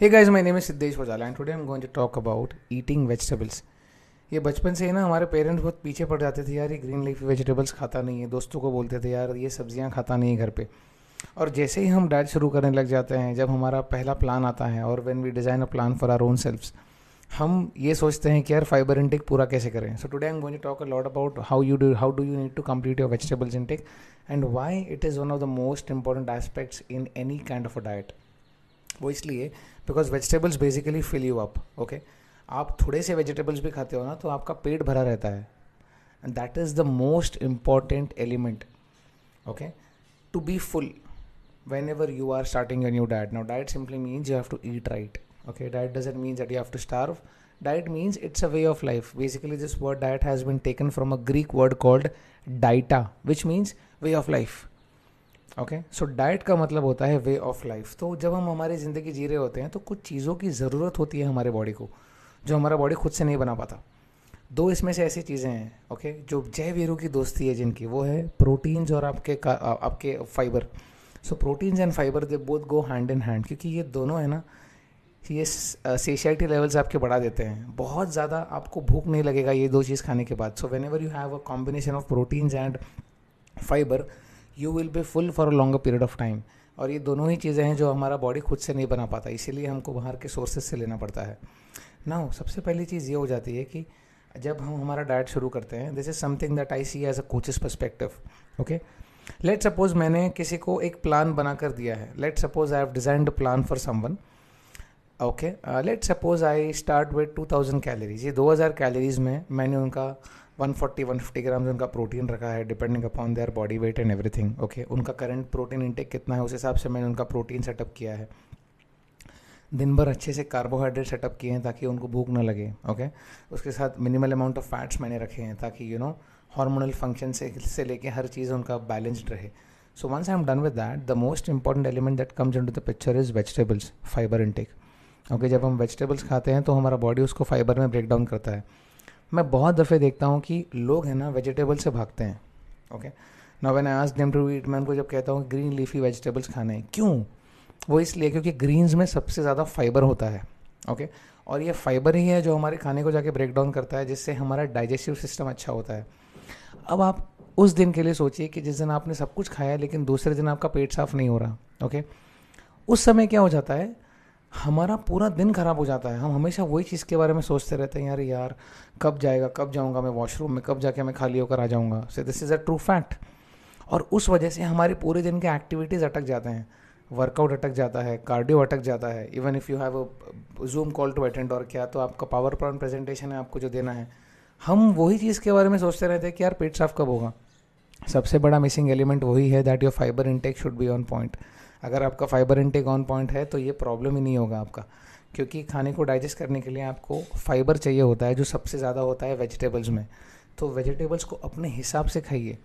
Hey guys, my name is Siddesh Wajala and today I'm going to talk about eating vegetables. ये बचपन से ही ना हमारे parents बहुत पीछे पड़ जाते थे यार ये ग्रीन लीफी वेजिटेबल्स खाता नहीं है दोस्तों को बोलते थे यार ये सब्ज़ियाँ खाता नहीं है घर पे। और जैसे ही हम डाइट शुरू करने लग जाते हैं जब हमारा पहला प्लान आता है और when we design a plan for our own selfs हम ये सोचते हैं कि यार फाइबर इंटेक पूरा कैसे करें। So today I am going to talk a lot about how you do how do you need to complete your vegetables intake and why it is one of the most important aspects in any kind of a diet वो इसलिए because vegetables basically fill you up okay आप थोड़े से vegetables भी खाते हो ना तो आपका पेट भरा रहता है। And that is the most important element okay to be full whenever you are starting your new diet now diet simply means you have to eat right okay diet it means at you have to starve diet means it's a way of life basically this word diet has been taken from a Greek word called diaita which means way of life okay so diet का मतलब होता है वे of life तो जब हम हमारी ज़िंदगी जी रहे होते हैं तो कुछ चीज़ों की ज़रूरत होती है हमारे बॉडी को, जो हमारा बॉडी खुद से नहीं बना पाता। दो इसमें से ऐसी चीज़ें हैं ओके? जो जय वीरू की दोस्ती है जिनकी, वो है प्रोटीन्स और आपके आपके fibre so proteins and fibre they both go hand in hand क्योंकि ये दोनों है ना, ये सेशियाटी लेवल्स आपके बढ़ा देते हैं। बहुत ज़्यादा आपको भूख नहीं लगेगा ये दो चीज़ खाने के बाद। So whenever you have a combination of proteins and fibre you will be full for a longer period of time और ये दोनों ही चीज़ें हैं जो हमारा बॉडी खुद से नहीं बना पाता, इसीलिए हमको बाहर के सोर्सेज से लेना पड़ता है। ना सबसे पहली चीज़ ये हो जाती है कि जब हम हमारा डाइट शुरू करते हैं this is something that I see as a coach's perspective okay let suppose मैंने किसी को एक प्लान बनाकर दिया है। Let suppose I have designed plan for someone okay let suppose I start with 2000 calories ये 2000 कैलोरीज में मैंने उनका 140 150 ग्राम उनका प्रोटीन रखा है depending upon their body weight and everything okay उनका करंट प्रोटीन इंटेक कितना है, उस हिसाब से मैंने उनका प्रोटीन सेटअप किया है। दिन भर अच्छे से कार्बोहाइड्रेट सेटअप किए हैं ताकि उनको भूख ना लगे ओके? उसके साथ मिनिमल अमाउंट ऑफ़ फैट्स मैंने रखे हैं ताकि यू नो हार्मोनल फ़ंक्शन से से लेके हर चीज़ उनका बैलेंस्ड रहे। So once I am done with that the most important element that comes into the picture is vegetables fibre intake okay जब हम वेजिटेबल्स खाते हैं तो हमारा बॉडी उसको फाइबर में ब्रेक डाउन करता है। मैं बहुत दफ़े देखता हूँ कि लोग हैं ना वेजिटेबल से भागते हैं ओके ना वैन आज डेम टू ईट मैं उनको जब कहता हूँ ग्रीन लीफी वेजिटेबल्स खाने हैं, क्यों? वो इसलिए क्योंकि ग्रीन्स में सबसे ज़्यादा फाइबर होता है ओके और ये फाइबर ही है जो हमारे खाने को जाके ब्रेक डाउन करता है, जिससे हमारा डाइजेस्टिव सिस्टम अच्छा होता है। अब आप उस दिन के लिए सोचिए कि जिस दिन आपने सब कुछ खाया लेकिन दूसरे दिन आपका पेट साफ़ नहीं हो रहा ओके उस समय क्या हो जाता है? हमारा पूरा दिन खराब हो जाता है। हम हमेशा वही चीज़ के बारे में सोचते रहते हैं, यार यार, कब जाएगा, कब जाऊँगा मैं वॉशरूम में, कब जाके मैं खाली होकर आ जाऊँगा? So this is a true fact और उस वजह से हमारे पूरे दिन के एक्टिविटीज़ अटक जाते हैं। वर्कआउट अटक जाता है कार्डियो अटक जाता है। Even if you have Zoom call to attend और क्या तो आपका पावर पॉइंट प्रेजेंटेशन है, आपको जो देना है। हम वही चीज़ के बारे में सोचते रहते हैं कि, यार, पेट साफ़ कब होगा? सबसे बड़ा मिसिंग एलिमेंट वही है that your fibre intake should be on point अगर आपका फाइबर इनटेक ऑन पॉइंट है तो ये प्रॉब्लम ही नहीं होगा आपका। क्योंकि खाने को डाइजेस्ट करने के लिए आपको फाइबर चाहिए होता है, जो सबसे ज़्यादा होता है वेजिटेबल्स में। तो वेजिटेबल्स को अपने हिसाब से खाइए।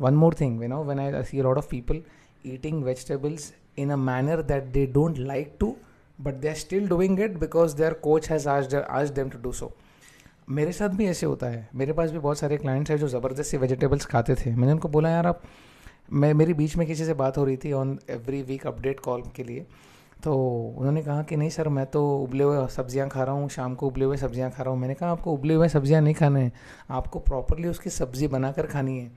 One more thing we know when I see lot of people eating vegetables in a manner that they don't like to but they are still doing it because their coach has ask ask them to do so मेरे साथ भी ऐसे होता है। मेरे पास भी बहुत सारे क्लाइंट्स हैं जो ज़बरदस्ती वेजिटेबल्स खाते थे। मैंने उनको बोला, यार, आप मैं, मेरी बीच में किसी से बात हो रही थी on every week update call के लिए तो उन्होंने कहा कि नहीं सर, मैं तो उबले हुए सब्ज़ियाँ खा रहा हूँ, शाम को उबले हुए सब्ज़ियाँ खा रहा हूँ। मैंने कहा, आपको उबले हुए सब्ज़ियाँ नहीं खाने हैं, आपको प्रॉपरली उसकी सब्ज़ी बनाकर खानी है।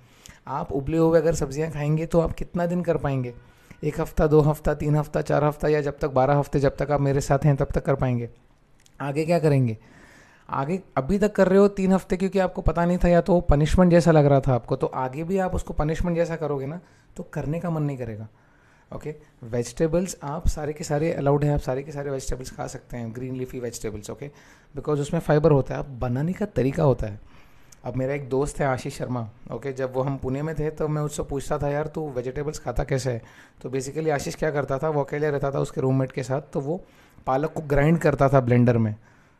आप उबले हुए अगर सब्ज़ियाँ खाएँगे तो आप कितना दिन कर पाएँगे? एक हफ़्ता, दो हफ़्ता, तीन हफ़्ता, चार हफ़्ता या जब तक बारह हफ़्ते जब तक आप मेरे साथ हैं, तब तक कर पाएँगे। आगे क्या करेंगे? आगे अभी तक कर रहे हो तीन हफ़्ते, क्योंकि आपको पता नहीं था या तो पनिशमेंट जैसा लग रहा था आपको तो आगे भी आप उसको पनिशमेंट जैसा करोगे ना तो करने का मन नहीं करेगा। Okay okay? वेजिटेबल्स आप सारे के सारे अलाउड हैं, आप सारे के सारे वेजिटेबल्स खा सकते हैं green leafy vegetables okay because उसमें फाइबर होता है अब बनाने का तरीका होता है। अब मेरा एक दोस्त है आशीष शर्मा ओके? जब वो हम पुणे में थे तो मैं उससे पूछता था, यार, तू वेजिटेबल्स खाता कैसे है? तो बेसिकली आशीष क्या करता था, वो अकेले रहता था उसके रूममेट के साथ तो वो पालक को ग्राइंड करता था ब्लेंडर में।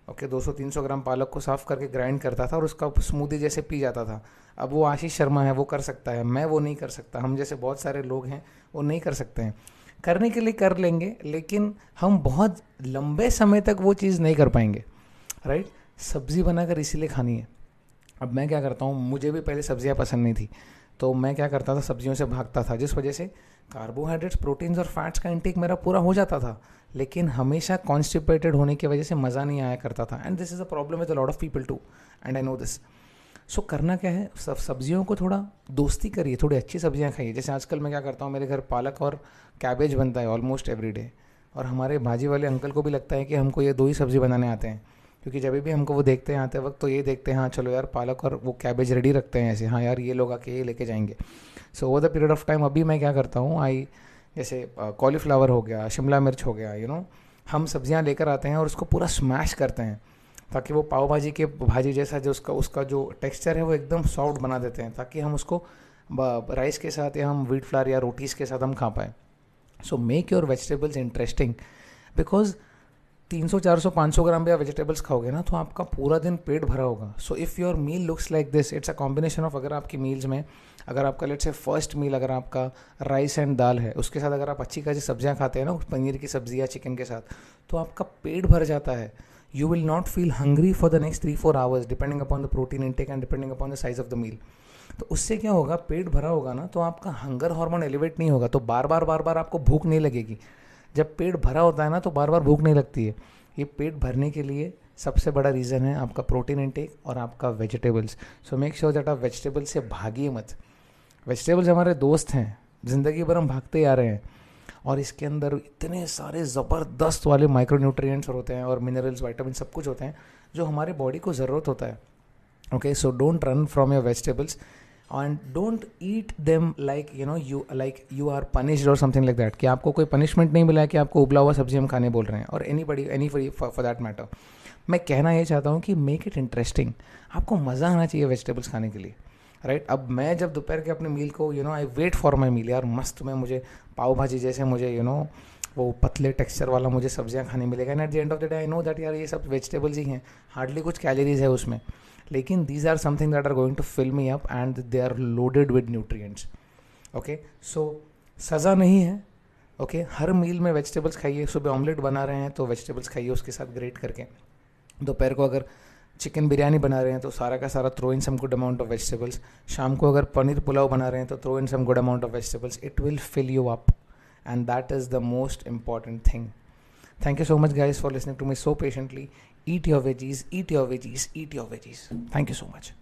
ओके okay, 200-300 ग्राम पालक को साफ़ करके ग्राइंड करता था और उसका स्मूदी जैसे पी जाता था। अब वो आशीष शर्मा है वो कर सकता है मैं वो नहीं कर सकता। हम जैसे बहुत सारे लोग हैं वो नहीं कर सकते हैं। करने के लिए कर लेंगे लेकिन हम बहुत लंबे समय तक वो चीज़ नहीं कर पाएँगे राइट सब्ज़ी बनाकर इसीलिए खानी है। अब मैं क्या करता हूँ मुझे भी पहले सब्ज़ियाँ पसंद नहीं थी। तो मैं क्या करता था, सब्जियों से भागता था, जिस वजह से कार्बोहाइड्रेट्स प्रोटीन्स और फैट्स का इंटेक मेरा पूरा हो जाता था, लेकिन हमेशा कॉन्स्टिपेटेड होने की वजह से मज़ा नहीं आया करता था। And this is a problem with a lot of people too and I know this so करना क्या है, सब सब्जियों को थोड़ा दोस्ती करिए, थोड़ी अच्छी सब्ज़ियाँ खाइए। जैसे आजकल मैं क्या करता हूँ, मेरे घर पालक और कैबेज बनता है ऑलमोस्ट एवरी डे और हमारे भाजी वाले अंकल को भी लगता है कि हमको ये दो ही सब्ज़ी बनाने आते हैं। क्योंकि जब भी हमको वो देखते हैं, आते वक्त तो ये देखते हैं हाँ चलो यार, पालक और वो कैबेज रेडी रखते हैं ऐसे। हाँ यार, ये लोग आके ये लेके जाएँगे। So over the period of time अभी मैं क्या करता हूँ आई जैसे कॉलीफ्लावर हो गया, शिमला मिर्च हो गया यू नो हम सब्ज़ियाँ लेकर आते हैं और उसको पूरा स्मैश करते हैं, ताकि वो पाव भाजी के भाजी जैसा जो उसका उसका जो टेक्सचर है, वो एकदम सॉफ्ट बना देते हैं, ताकि हम उसको राइस के साथ या हम व्हीट फ्लावर या रोटीज़ के साथ हम खा पाएँ। So make your vegetables interesting because 300 400 500 gram भी आप वेजिटेबल्स खाओगे ना तो आपका पूरा दिन पेट भरा होगा। So if your meal looks like this it's a combination of अगर आपकी मील्स में, अगर आपका लेट से फ़र्स्ट मील अगर आपका राइस एंड दाल है, उसके साथ अगर आप अच्छी खासी सब्ज़ियाँ खाते हैं ना, पनीर की सब्ज़ी या चिकन के साथ तो आपका पेट भर जाता है। You will not feel hungry for the next three four hours depending upon the protein intake and depending upon the size of the meal तो उससे क्या होगा? पेट भरा होगा ना तो आपका हंगर हार्मोन एलिवेट नहीं होगा। तो बार बार बार बार आपको भूख नहीं लगेगी। जब पेट भरा होता है ना तो बार बार भूख नहीं लगती है। ये पेट भरने के लिए सबसे बड़ा रीज़न है आपका प्रोटीन इंटेक और आपका vegetables so make sure that आप वेजिटेबल्स से भागिए मत। वेजिटेबल्स हमारे दोस्त हैं, ज़िंदगी भर हम भागते आ रहे हैं। और इसके अंदर इतने सारे ज़बरदस्त वाले माइक्रो न्यूट्रिएंट्स होते हैं और मिनरल्स वाइटामिन सब कुछ होते हैं, जो हमारे बॉडी को ज़रूरत होता है। Okay so don't run from your vegetables and don't eat them like you know you like you are punished और समथिंग लाइक दैट कि आपको कोई पनिशमेंट नहीं मिला है कि आपको उबला हुआ सब्ज़ी हम खाने बोल रहे हैं। और anybody any for that matter मैं कहना ये चाहता हूँ कि मेक इट इंटरेस्टिंग आपको मज़ा आना चाहिए वेजिटेबल्स खाने के लिए। Right right? अब मैं जब दोपहर के अपने मील को you know I wait for my meal यार मस्त में मुझे पाव भाजी जैसे मुझे यू you नो know, वो पतले टेक्सचर वाला मुझे सब्ज़ियाँ खाने मिलेगा। And at the end of the day I know that यार ये सब वेजिटेबल्स ही हैं। हार्डली कुछ कैलोरीज है उसमें। लेकिन these are something that are going to fill me up and they are loaded with nutrients okay so सज़ा नहीं है। Okay okay? हर मील में वेजिटेबल्स खाइए। सुबह ऑमलेट बना रहे हैं तो वेजिटेबल्स खाइए उसके साथ ग्रेट करके। दोपहर को अगर चिकन बिरयानी बना रहे हैं तो सारा का सारा throw in some good amount of vegetables शाम को अगर पनीर पुलाव बना रहे हैं तो throw in some good amount of vegetables it will fill you up and that is the most important thing. Thank you so much guys for listening to me so patiently. Eat your veggies eat your veggies eat your veggies. Thank you so much.